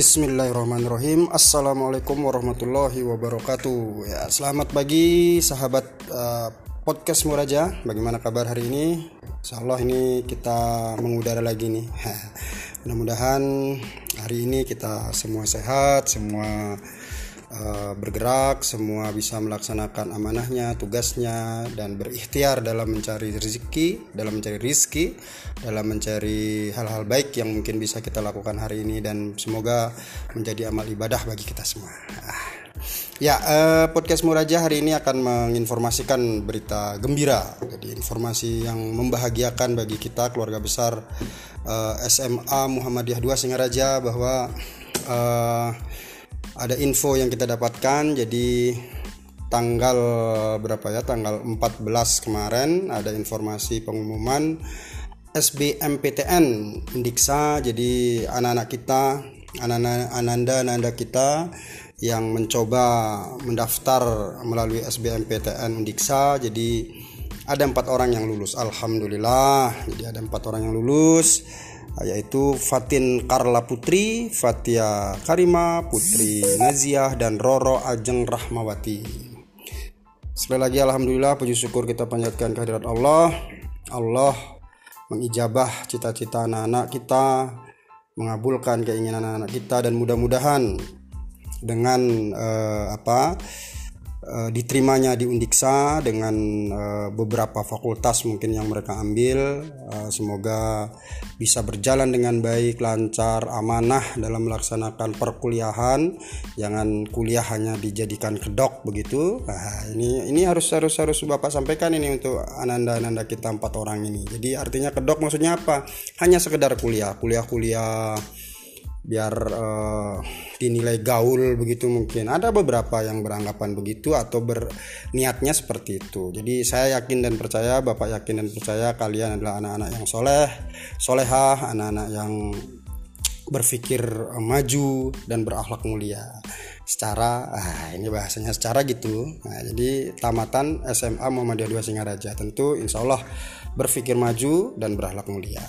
Bismillahirrahmanirrahim. Assalamualaikum warahmatullahi wabarakatuh. Ya selamat pagi sahabat uh, podcast Muraja. Bagaimana kabar hari ini? Insya Allah ini kita mengudara lagi nih. Mudah-mudahan hari ini kita semua sehat Semua uh, bergerak Semua bisa melaksanakan amanahnya, tugasnya Dan berikhtiar dalam mencari rezeki Dalam mencari rizki dalam mencari hal-hal baik yang mungkin bisa kita lakukan hari ini dan semoga menjadi amal ibadah bagi kita semua. Ah. Ya, eh, podcast Muraja hari ini akan menginformasikan berita gembira, jadi informasi yang membahagiakan bagi kita keluarga besar eh, SMA Muhammadiyah 2 Singaraja bahwa eh, ada info yang kita dapatkan. Jadi tanggal berapa ya? Tanggal 14 kemarin ada informasi pengumuman SBMPTN Indiksa jadi anak-anak kita anak-anak ananda ananda kita yang mencoba mendaftar melalui SBMPTN Indiksa jadi ada empat orang yang lulus Alhamdulillah jadi ada empat orang yang lulus yaitu Fatin Karla Putri, Fatia Karima, Putri Naziah dan Roro Ajeng Rahmawati. Sekali lagi Alhamdulillah puji syukur kita panjatkan kehadirat Allah. Allah mengijabah cita-cita anak-anak kita, mengabulkan keinginan anak-anak kita dan mudah-mudahan dengan uh, apa uh, diterimanya di Undiksa dengan uh, beberapa fakultas mungkin yang mereka ambil. Uh, semoga bisa berjalan dengan baik lancar amanah dalam melaksanakan perkuliahan. Jangan kuliah hanya dijadikan kedok begitu. Nah, ini ini harus harus harus bapak sampaikan ini untuk ananda ananda kita empat orang ini. Jadi artinya kedok maksudnya apa? Hanya sekedar kuliah kuliah kuliah biar uh, dinilai gaul begitu mungkin. Ada beberapa yang beranggapan begitu atau berniatnya seperti itu. Jadi saya yakin dan percaya bapak yakin dan percaya kalian adalah anak-anak yang soleh solehah anak-anak yang berpikir uh, maju dan berakhlak mulia. Secara ah, ini bahasanya secara gitu. Nah, jadi tamatan SMA Muhammadiyah 2 Singaraja. Tentu insya Allah berpikir maju dan berakhlak mulia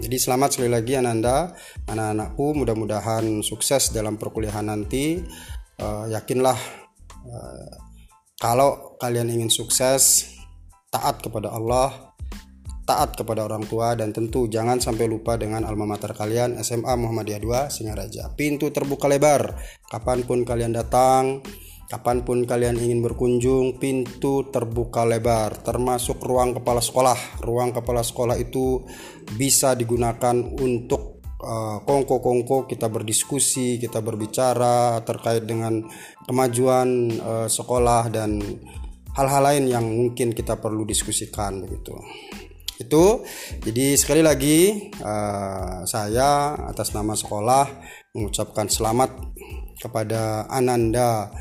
jadi selamat sekali lagi Ananda, anak-anakku mudah-mudahan sukses dalam perkuliahan nanti. Uh, yakinlah uh, kalau kalian ingin sukses, taat kepada Allah, taat kepada orang tua dan tentu jangan sampai lupa dengan alma mater kalian SMA Muhammadiyah 2 Singaraja. Pintu terbuka lebar kapan pun kalian datang Kapan pun kalian ingin berkunjung, pintu terbuka lebar, termasuk ruang kepala sekolah. Ruang kepala sekolah itu bisa digunakan untuk uh, kongko-kongko kita berdiskusi, kita berbicara terkait dengan kemajuan uh, sekolah dan hal-hal lain yang mungkin kita perlu diskusikan begitu. Itu jadi sekali lagi uh, saya atas nama sekolah mengucapkan selamat kepada Ananda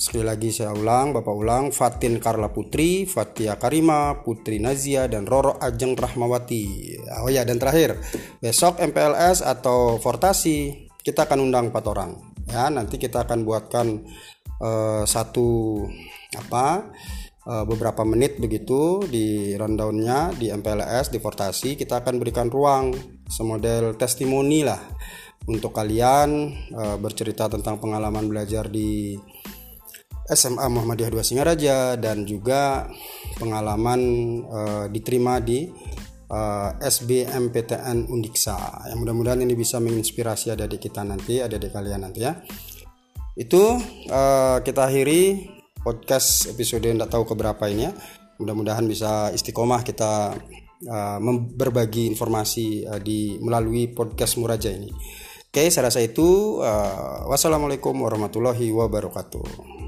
Sekali lagi saya ulang, Bapak ulang, Fatin Karla Putri, Fatia Karima, Putri Nazia, dan Roro Ajeng Rahmawati. Oh ya, dan terakhir, besok MPLS atau Fortasi, kita akan undang empat orang. Ya, nanti kita akan buatkan uh, satu apa uh, beberapa menit begitu di rundownnya di MPLS di Fortasi kita akan berikan ruang semodel testimoni lah untuk kalian uh, bercerita tentang pengalaman belajar di SMA Muhammadiyah 2 Singaraja dan juga pengalaman uh, diterima di uh, eh, SBMPTN Undiksa. Yang mudah-mudahan ini bisa menginspirasi adik-adik kita nanti, adik-adik kalian nanti ya. Itu uh, kita akhiri podcast episode tidak tahu keberapa ini ya. Mudah-mudahan bisa istiqomah kita uh, berbagi informasi uh, di melalui podcast Muraja ini. Oke, saya rasa itu. Uh, wassalamualaikum warahmatullahi wabarakatuh.